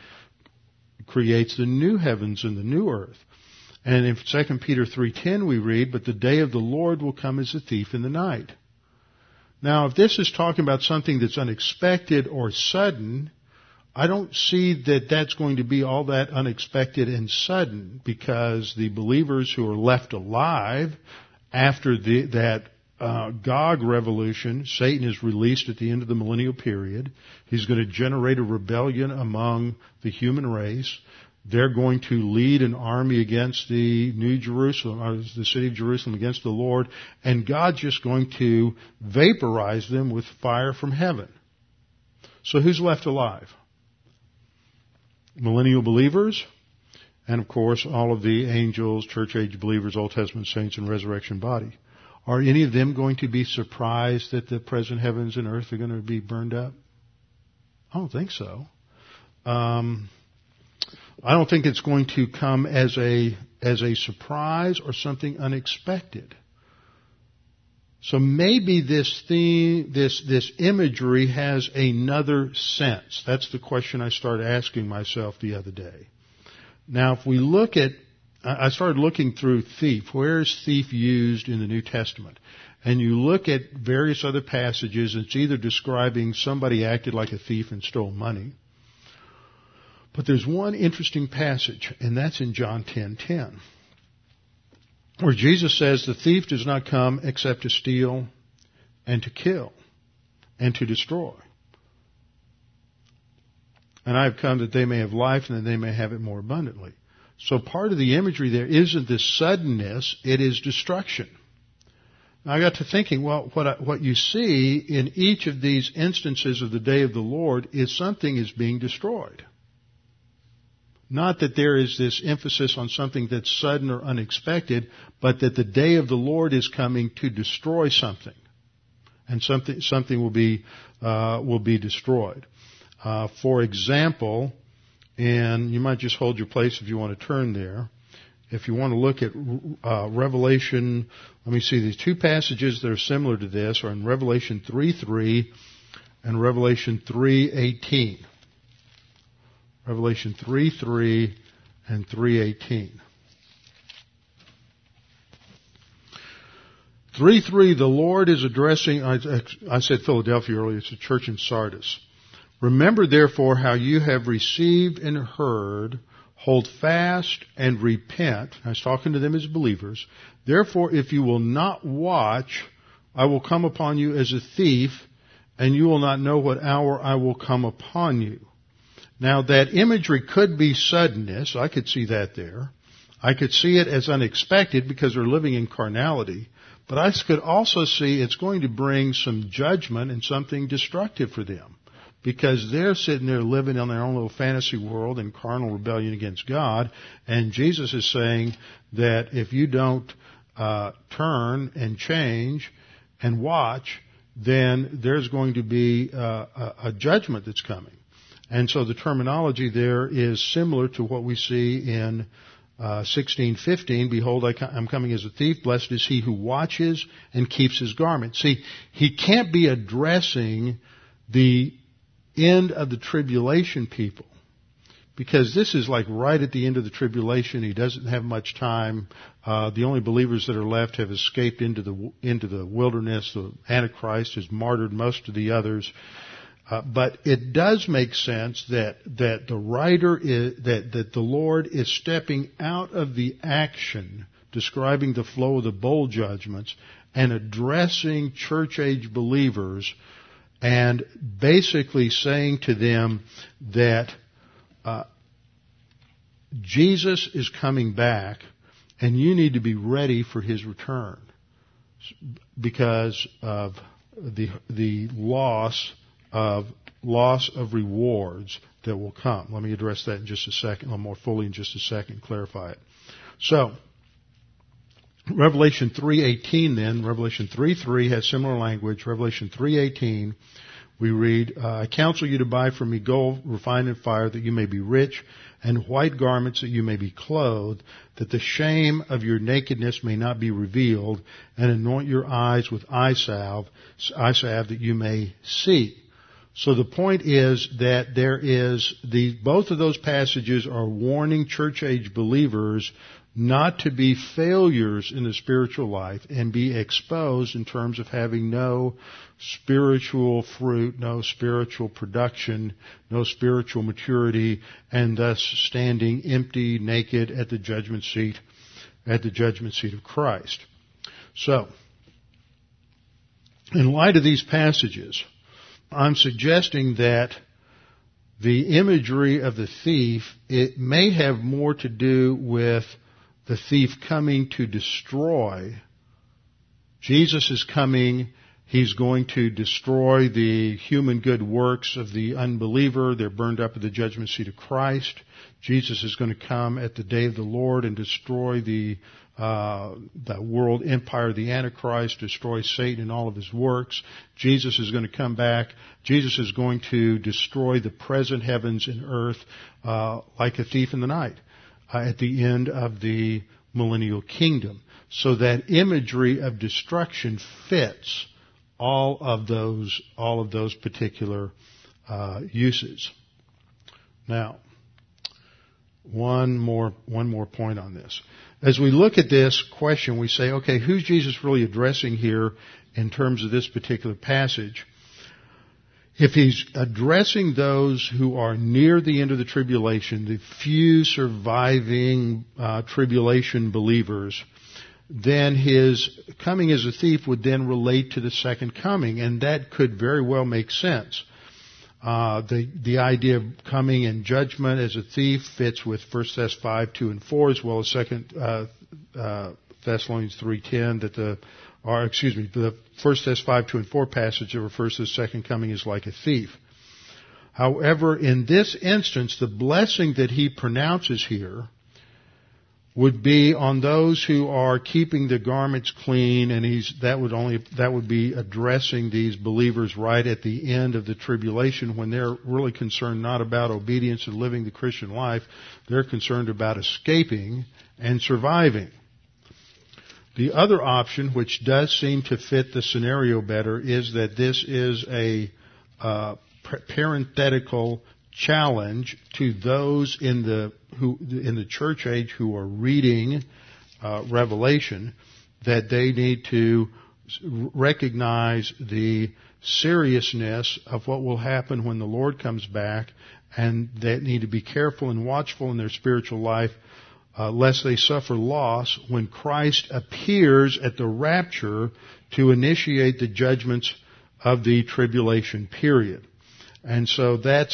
Speaker 1: creates the new heavens and the new earth. And in 2 Peter 3.10 we read, But the day of the Lord will come as a thief in the night. Now, if this is talking about something that's unexpected or sudden, I don't see that that's going to be all that unexpected and sudden because the believers who are left alive after the, that uh, Gog revolution, Satan is released at the end of the millennial period. He's going to generate a rebellion among the human race. They're going to lead an army against the New Jerusalem, or the city of Jerusalem against the Lord, and God's just going to vaporize them with fire from heaven. So who's left alive? Millennial believers, and of course all of the angels, church age believers, Old Testament saints, and resurrection body. Are any of them going to be surprised that the present heavens and earth are going to be burned up? I don't think so. Um, I don't think it's going to come as a as a surprise or something unexpected. So maybe this theme, this this imagery has another sense. That's the question I started asking myself the other day. Now, if we look at, I started looking through thief. Where is thief used in the New Testament? And you look at various other passages. It's either describing somebody acted like a thief and stole money, but there's one interesting passage, and that's in John 10:10, where Jesus says, "The thief does not come except to steal and to kill and to destroy. And I have come that they may have life and that they may have it more abundantly." So part of the imagery there isn't this suddenness, it is destruction. I got to thinking, well, what, I, what you see in each of these instances of the day of the Lord is something is being destroyed. Not that there is this emphasis on something that's sudden or unexpected, but that the day of the Lord is coming to destroy something, and something something will be uh, will be destroyed. Uh, for example, and you might just hold your place if you want to turn there. If you want to look at uh, Revelation, let me see. These two passages that are similar to this are in Revelation three three and Revelation three eighteen. Revelation 3 3 and 318. 3 3, the Lord is addressing, I, I said Philadelphia earlier, it's a church in Sardis. Remember therefore how you have received and heard, hold fast and repent. I was talking to them as believers. Therefore, if you will not watch, I will come upon you as a thief, and you will not know what hour I will come upon you. Now that imagery could be suddenness. I could see that there. I could see it as unexpected because they're living in carnality. But I could also see it's going to bring some judgment and something destructive for them. Because they're sitting there living in their own little fantasy world in carnal rebellion against God. And Jesus is saying that if you don't uh, turn and change and watch, then there's going to be uh, a, a judgment that's coming. And so the terminology there is similar to what we see in uh, 16:15. Behold, I am coming as a thief. Blessed is he who watches and keeps his garment. See, he can't be addressing the end of the tribulation people because this is like right at the end of the tribulation. He doesn't have much time. Uh, the only believers that are left have escaped into the into the wilderness. The Antichrist has martyred most of the others. Uh, but it does make sense that that the writer is that that the Lord is stepping out of the action describing the flow of the bowl judgments and addressing church age believers and basically saying to them that uh, Jesus is coming back and you need to be ready for his return because of the the loss of loss of rewards that will come. Let me address that in just a second, a little more fully in just a second, clarify it. So, Revelation 3.18 then, Revelation 3.3 has similar language. Revelation 3.18, we read, I counsel you to buy from me gold refined in fire that you may be rich and white garments that you may be clothed, that the shame of your nakedness may not be revealed, and anoint your eyes with eye salve, eye salve that you may see. So the point is that there is the, both of those passages are warning church age believers not to be failures in the spiritual life and be exposed in terms of having no spiritual fruit, no spiritual production, no spiritual maturity, and thus standing empty, naked at the judgment seat, at the judgment seat of Christ. So, in light of these passages, I'm suggesting that the imagery of the thief, it may have more to do with the thief coming to destroy. Jesus is coming. He's going to destroy the human good works of the unbeliever. They're burned up at the judgment seat of Christ. Jesus is going to come at the day of the Lord and destroy the uh, the world empire, the Antichrist, destroy Satan and all of his works. Jesus is going to come back. Jesus is going to destroy the present heavens and earth uh, like a thief in the night uh, at the end of the millennial kingdom. So that imagery of destruction fits all of those all of those particular uh, uses. Now, one more one more point on this. As we look at this question, we say, okay, who's Jesus really addressing here in terms of this particular passage? if he's addressing those who are near the end of the tribulation, the few surviving uh, tribulation believers, then his coming as a thief would then relate to the second coming, and that could very well make sense. Uh, the the idea of coming in judgment as a thief fits with 1 Thess 5, 2, and 4, as well as 2 uh, uh, Thessalonians 3.10, that the or excuse me, the First Thess 5, 2 and 4 passage that refers to the second coming is like a thief. However, in this instance, the blessing that he pronounces here would be on those who are keeping the garments clean, and he's, that would only, that would be addressing these believers right at the end of the tribulation when they're really concerned not about obedience and living the Christian life, they're concerned about escaping and surviving. The other option, which does seem to fit the scenario better, is that this is a uh, parenthetical challenge to those in the who in the church age who are reading uh, Revelation that they need to recognize the seriousness of what will happen when the Lord comes back, and they need to be careful and watchful in their spiritual life uh, lest they suffer loss when Christ appears at the rapture to initiate the judgments of the tribulation period. And so that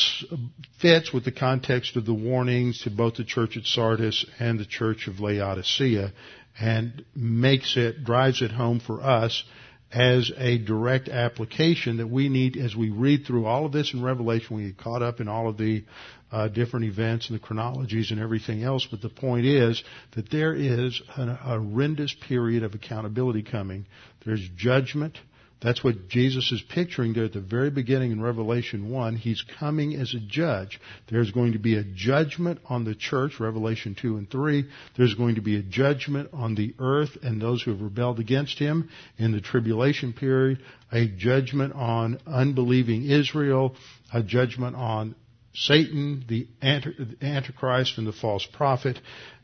Speaker 1: fits with the context of the warnings to both the church at Sardis and the church of Laodicea and makes it, drives it home for us as a direct application that we need as we read through all of this in Revelation. We get caught up in all of the uh, different events and the chronologies and everything else. But the point is that there is a horrendous period of accountability coming. There's judgment. That's what Jesus is picturing there at the very beginning in Revelation 1. He's coming as a judge. There's going to be a judgment on the church, Revelation 2 and 3. There's going to be a judgment on the earth and those who have rebelled against him in the tribulation period, a judgment on unbelieving Israel, a judgment on Satan, the Antichrist, and the false prophet.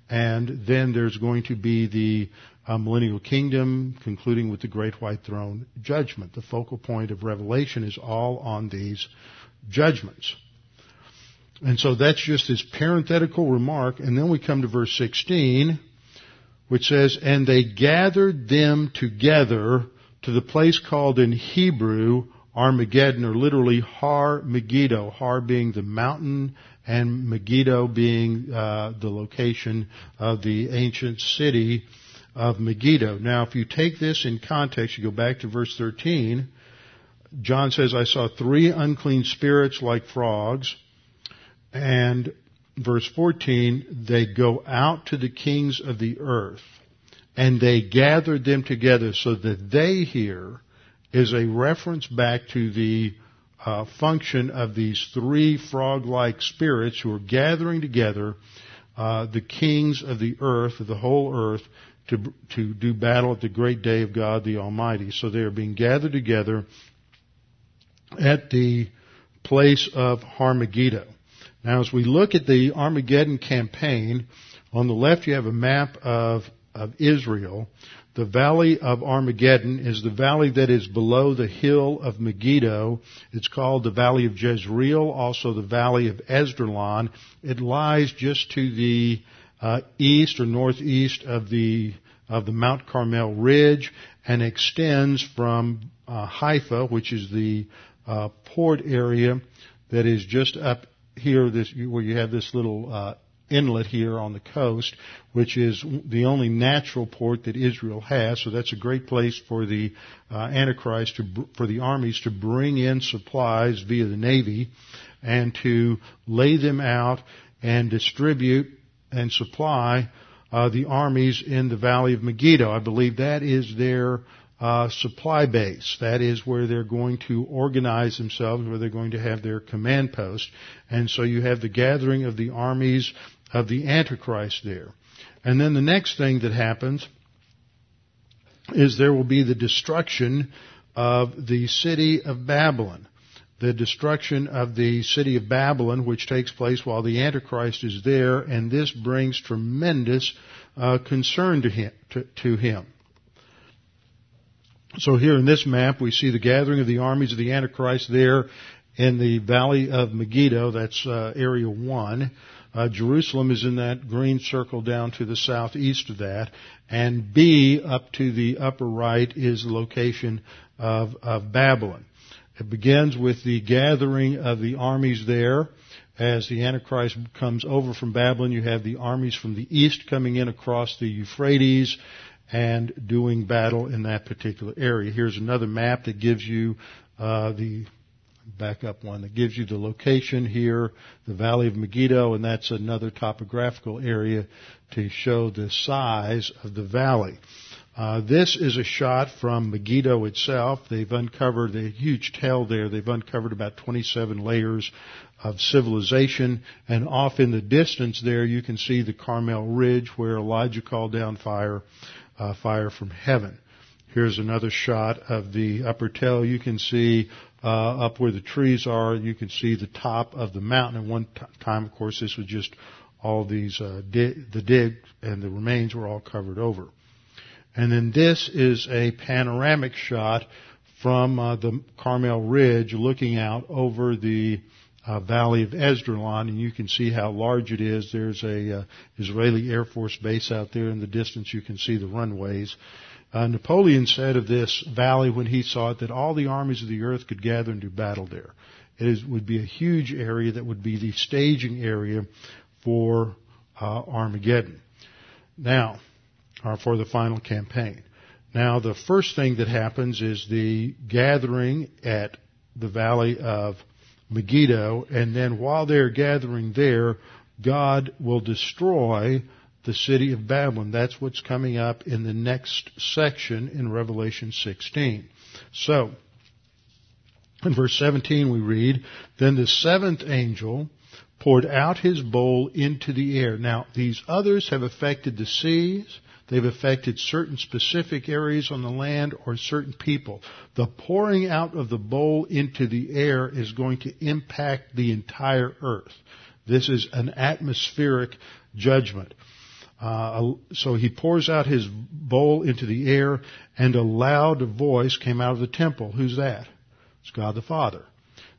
Speaker 1: And then there's going to be the uh, millennial kingdom, concluding with the great white throne judgment. The focal point of Revelation is all on these judgments. And so that's just this parenthetical remark. And then we come to verse 16, which says, And they gathered them together to the place called in Hebrew Armageddon, or literally Har Megiddo, Har being the mountain and Megiddo being uh, the location of the ancient city of Megiddo. Now, if you take this in context, you go back to verse 13, John says, I saw three unclean spirits like frogs, and verse 14, they go out to the kings of the earth, and they gathered them together so that they here is a reference back to the uh, function of these three frog-like spirits who are gathering together uh, the kings of the earth, of the whole earth, to, to do battle at the great day of God the Almighty. So they are being gathered together at the place of Armageddon. Now as we look at the Armageddon campaign, on the left you have a map of, of Israel. The valley of Armageddon is the valley that is below the hill of Megiddo. It's called the valley of Jezreel, also the valley of Esdraelon. It lies just to the uh, east or northeast of the of the Mount Carmel ridge and extends from uh, Haifa, which is the uh, port area that is just up here, this where you have this little uh, inlet here on the coast, which is the only natural port that Israel has. So that's a great place for the uh, Antichrist to, for the armies to bring in supplies via the navy and to lay them out and distribute and supply uh, the armies in the Valley of Megiddo. I believe that is their uh, supply base. That is where they're going to organize themselves, where they're going to have their command post. And so you have the gathering of the armies of the Antichrist there. And then the next thing that happens is there will be the destruction of the city of Babylon. The destruction of the city of Babylon, which takes place while the Antichrist is there, and this brings tremendous uh, concern to him. To, to him. So here in this map, we see the gathering of the armies of the Antichrist there in the valley of Megiddo. That's uh, area one. Uh, Jerusalem is in that green circle down to the southeast of that, and B up to the upper right is the location of, of Babylon. It begins with the gathering of the armies there. As the Antichrist comes over from Babylon, you have the armies from the east coming in across the Euphrates and doing battle in that particular area. Here's another map that gives you uh, the back up one that gives you the location here, the Valley of Megiddo, and that's another topographical area to show the size of the valley. Uh, this is a shot from Megiddo itself. They've uncovered a huge tell there. They've uncovered about 27 layers of civilization, and off in the distance there you can see the Carmel Ridge where Elijah called down fire uh, fire from heaven. Here's another shot of the upper tell. You can see uh, up where the trees are. You can see the top of the mountain. At one t- time, of course, this was just all these uh, di- the dig and the remains were all covered over. And then this is a panoramic shot from uh, the Carmel Ridge, looking out over the uh, Valley of Esdraelon, and you can see how large it is. There's a uh, Israeli Air Force base out there in the distance. You can see the runways. Uh, Napoleon said of this valley when he saw it that all the armies of the earth could gather and do battle there. It is, would be a huge area that would be the staging area for uh, Armageddon. Now, or for the final campaign. Now, the first thing that happens is the gathering at the valley of Megiddo, and then while they're gathering there, God will destroy the city of Babylon. That's what's coming up in the next section in Revelation 16. So, in verse 17 we read, Then the seventh angel poured out his bowl into the air. Now, these others have affected the seas, They've affected certain specific areas on the land or certain people. The pouring out of the bowl into the air is going to impact the entire earth. This is an atmospheric judgment. Uh, so he pours out his bowl into the air, and a loud voice came out of the temple. Who's that? It's God the Father.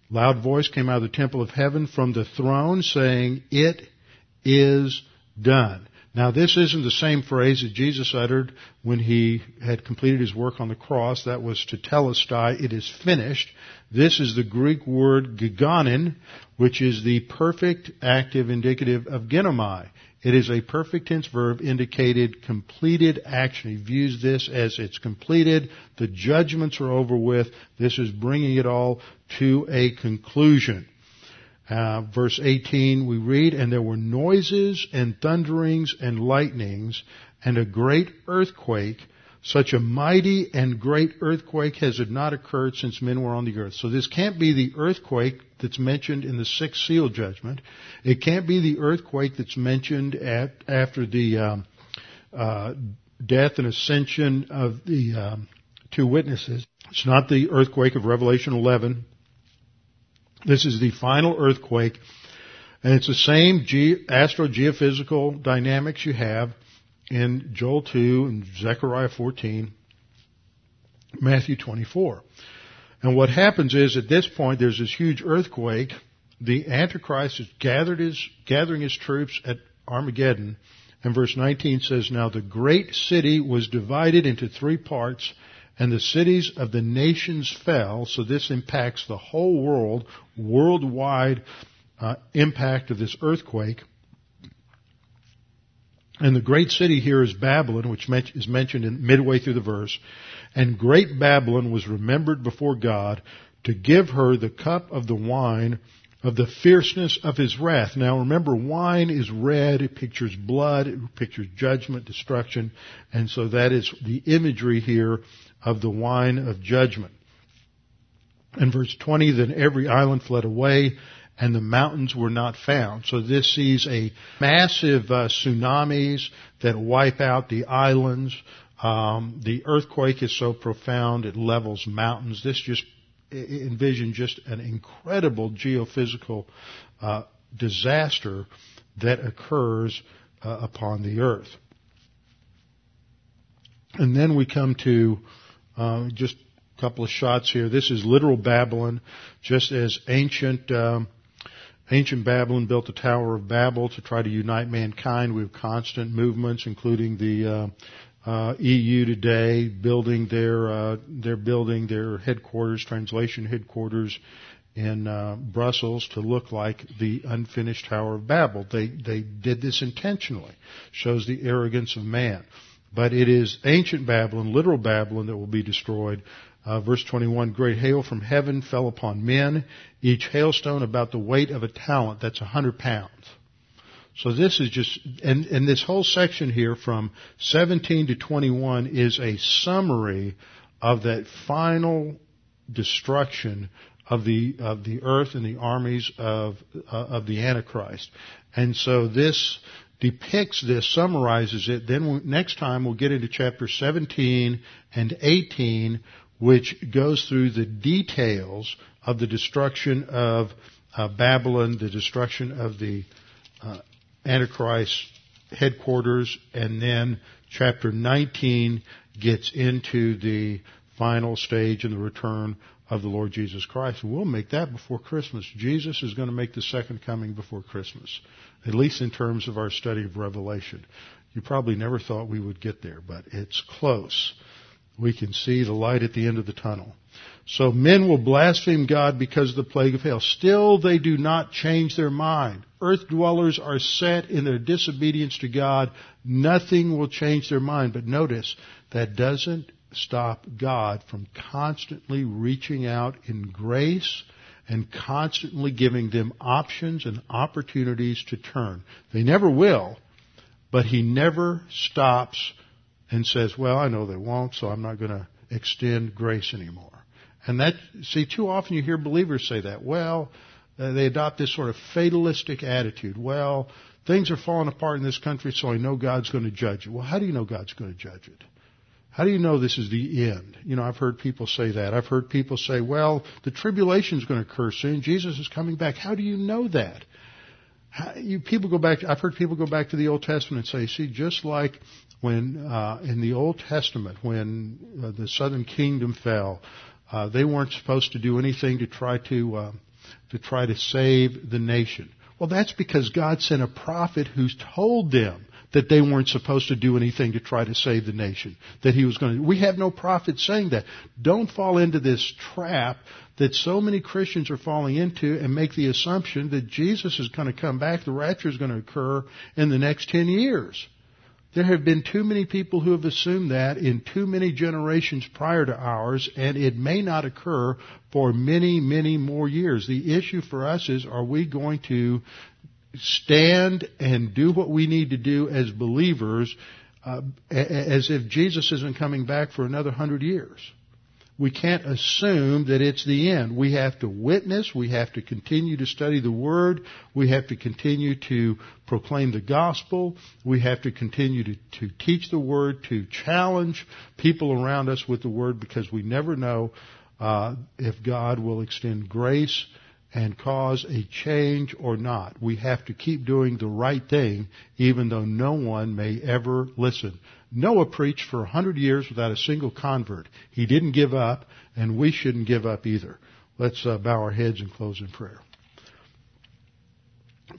Speaker 1: Loud voice came out of the temple of heaven from the throne saying, It is done. Now this isn't the same phrase that Jesus uttered when he had completed his work on the cross. That was tetelestai, it is finished. This is the Greek word gegonen, which is the perfect active indicative of ginomai. It is a perfect tense verb indicated completed action. He views this as it's completed. The judgments are over with. This is bringing it all to a conclusion. Uh, verse 18 we read, And there were noises and thunderings and lightnings and a great earthquake, Such a mighty and great earthquake has it not occurred since men were on the earth. So this can't be the earthquake that's mentioned in the sixth seal judgment. It can't be the earthquake that's mentioned at, after the um, uh, death and ascension of the um, two witnesses. It's not the earthquake of Revelation 11. This is the final earthquake, and it's the same ge- astrogeophysical dynamics you have in Joel 2 and Zechariah 14, Matthew 24. And what happens is at this point there's this huge earthquake. The Antichrist is gathered his, gathering his troops at Armageddon. And verse 19 says, Now the great city was divided into three parts, and the cities of the nations fell. So this impacts the whole world, worldwide uh, impact of this earthquake. And the great city here is Babylon, which is mentioned in midway through the verse. And great Babylon was remembered before God to give her the cup of the wine of the fierceness of his wrath. Now remember, wine is red, it pictures blood, it pictures judgment, destruction, and so that is the imagery here of the wine of judgment. In verse 20, then every island fled away, and the mountains were not found. So this sees a massive uh, tsunamis that wipe out the islands. Um, the earthquake is so profound it levels mountains. This just envision just an incredible geophysical uh, disaster that occurs uh, upon the earth. And then we come to uh, just couple of shots here. This is literal Babylon, just as ancient um, Ancient Babylon built the Tower of Babel to try to unite mankind. We have constant movements, including the uh, uh, EU today, building their uh, building their headquarters, translation headquarters in uh, Brussels to look like the unfinished Tower of Babel. They they did this intentionally. Shows the arrogance of man. But it is ancient Babylon, literal Babylon, that will be destroyed uh, verse 21, great hail from heaven fell upon men, each hailstone about the weight of a talent. That's a hundred pounds. So this is just, and, and this whole section here from 17 to 21 is a summary of that final destruction of the of the earth and the armies of uh, of the Antichrist. And so this depicts this, summarizes it. Then next time we'll get into chapter 17 and 18 which goes through the details of the destruction of uh, Babylon, the destruction of the uh, Antichrist headquarters, and then chapter 19 gets into the final stage and the return of the Lord Jesus Christ. We'll make that before Christmas. Jesus is going to make the second coming before Christmas, at least in terms of our study of Revelation. You probably never thought we would get there, but it's close we can see the light at the end of the tunnel. So men will blaspheme God because of the plague of hail. Still they do not change their mind. Earth dwellers are set in their disobedience to God. Nothing will change their mind. But notice, that doesn't stop God from constantly reaching out in grace and constantly giving them options and opportunities to turn. They never will, but He never stops and says, well, I know they won't, so I'm not going to extend grace anymore. And that, see, too often you hear believers say that. Well, uh, they adopt this sort of fatalistic attitude. Well, things are falling apart in this country, so I know God's going to judge it. Well, how do you know God's going to judge it? How do you know this is the end? You know, I've heard people say that. I've heard people say, well, the tribulation is going to occur soon. Jesus is coming back. How do you know that? How, you, people go back, I've heard people go back to the Old Testament and say, see, just like when uh, in the Old Testament, when uh, the southern kingdom fell, uh, they weren't supposed to do anything to try to uh, to try to save the nation. Well, that's because God sent a prophet who told them that they weren't supposed to do anything to try to save the nation. That he was going to. We have no prophet saying that. Don't fall into this trap that so many Christians are falling into and make the assumption that Jesus is going to come back, the rapture is going to occur in the next 10 years. There have been too many people who have assumed that in too many generations prior to ours, and it may not occur for many, many more years. The issue for us is, are we going to stand and do what we need to do as believers uh, as if Jesus isn't coming back for another hundred years. We can't assume that it's the end. We have to witness. We have to continue to study the Word. We have to continue to proclaim the gospel. We have to continue to, to teach the Word, to challenge people around us with the Word because we never know uh, if God will extend grace and cause a change or not. We have to keep doing the right thing even though no one may ever listen. Noah preached for a hundred years without a single convert. He didn't give up and we shouldn't give up either. Let's uh, bow our heads and close in prayer.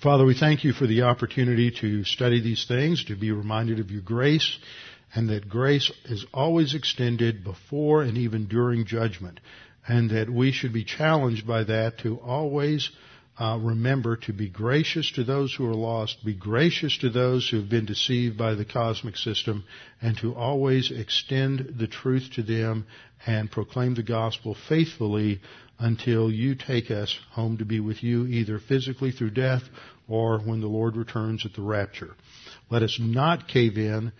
Speaker 1: Father, we thank you for the opportunity to study these things, to be reminded of your grace, and that grace is always extended before and even during judgment and that we should be challenged by that to always uh, remember to be gracious to those who are lost, be gracious to those who have been deceived by the cosmic system, and to always extend the truth to them and proclaim the gospel faithfully until you take us home to be with you, either physically through death or when the Lord returns at the rapture. Let us not cave in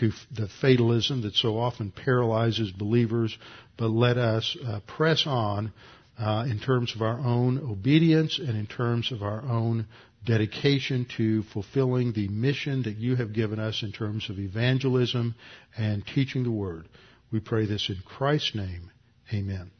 Speaker 1: to the fatalism that so often paralyzes believers, but let us uh, press on uh, in terms of our own obedience and in terms of our own dedication to fulfilling the mission that you have given us in terms of evangelism and teaching the word. We pray this in Christ's name. Amen.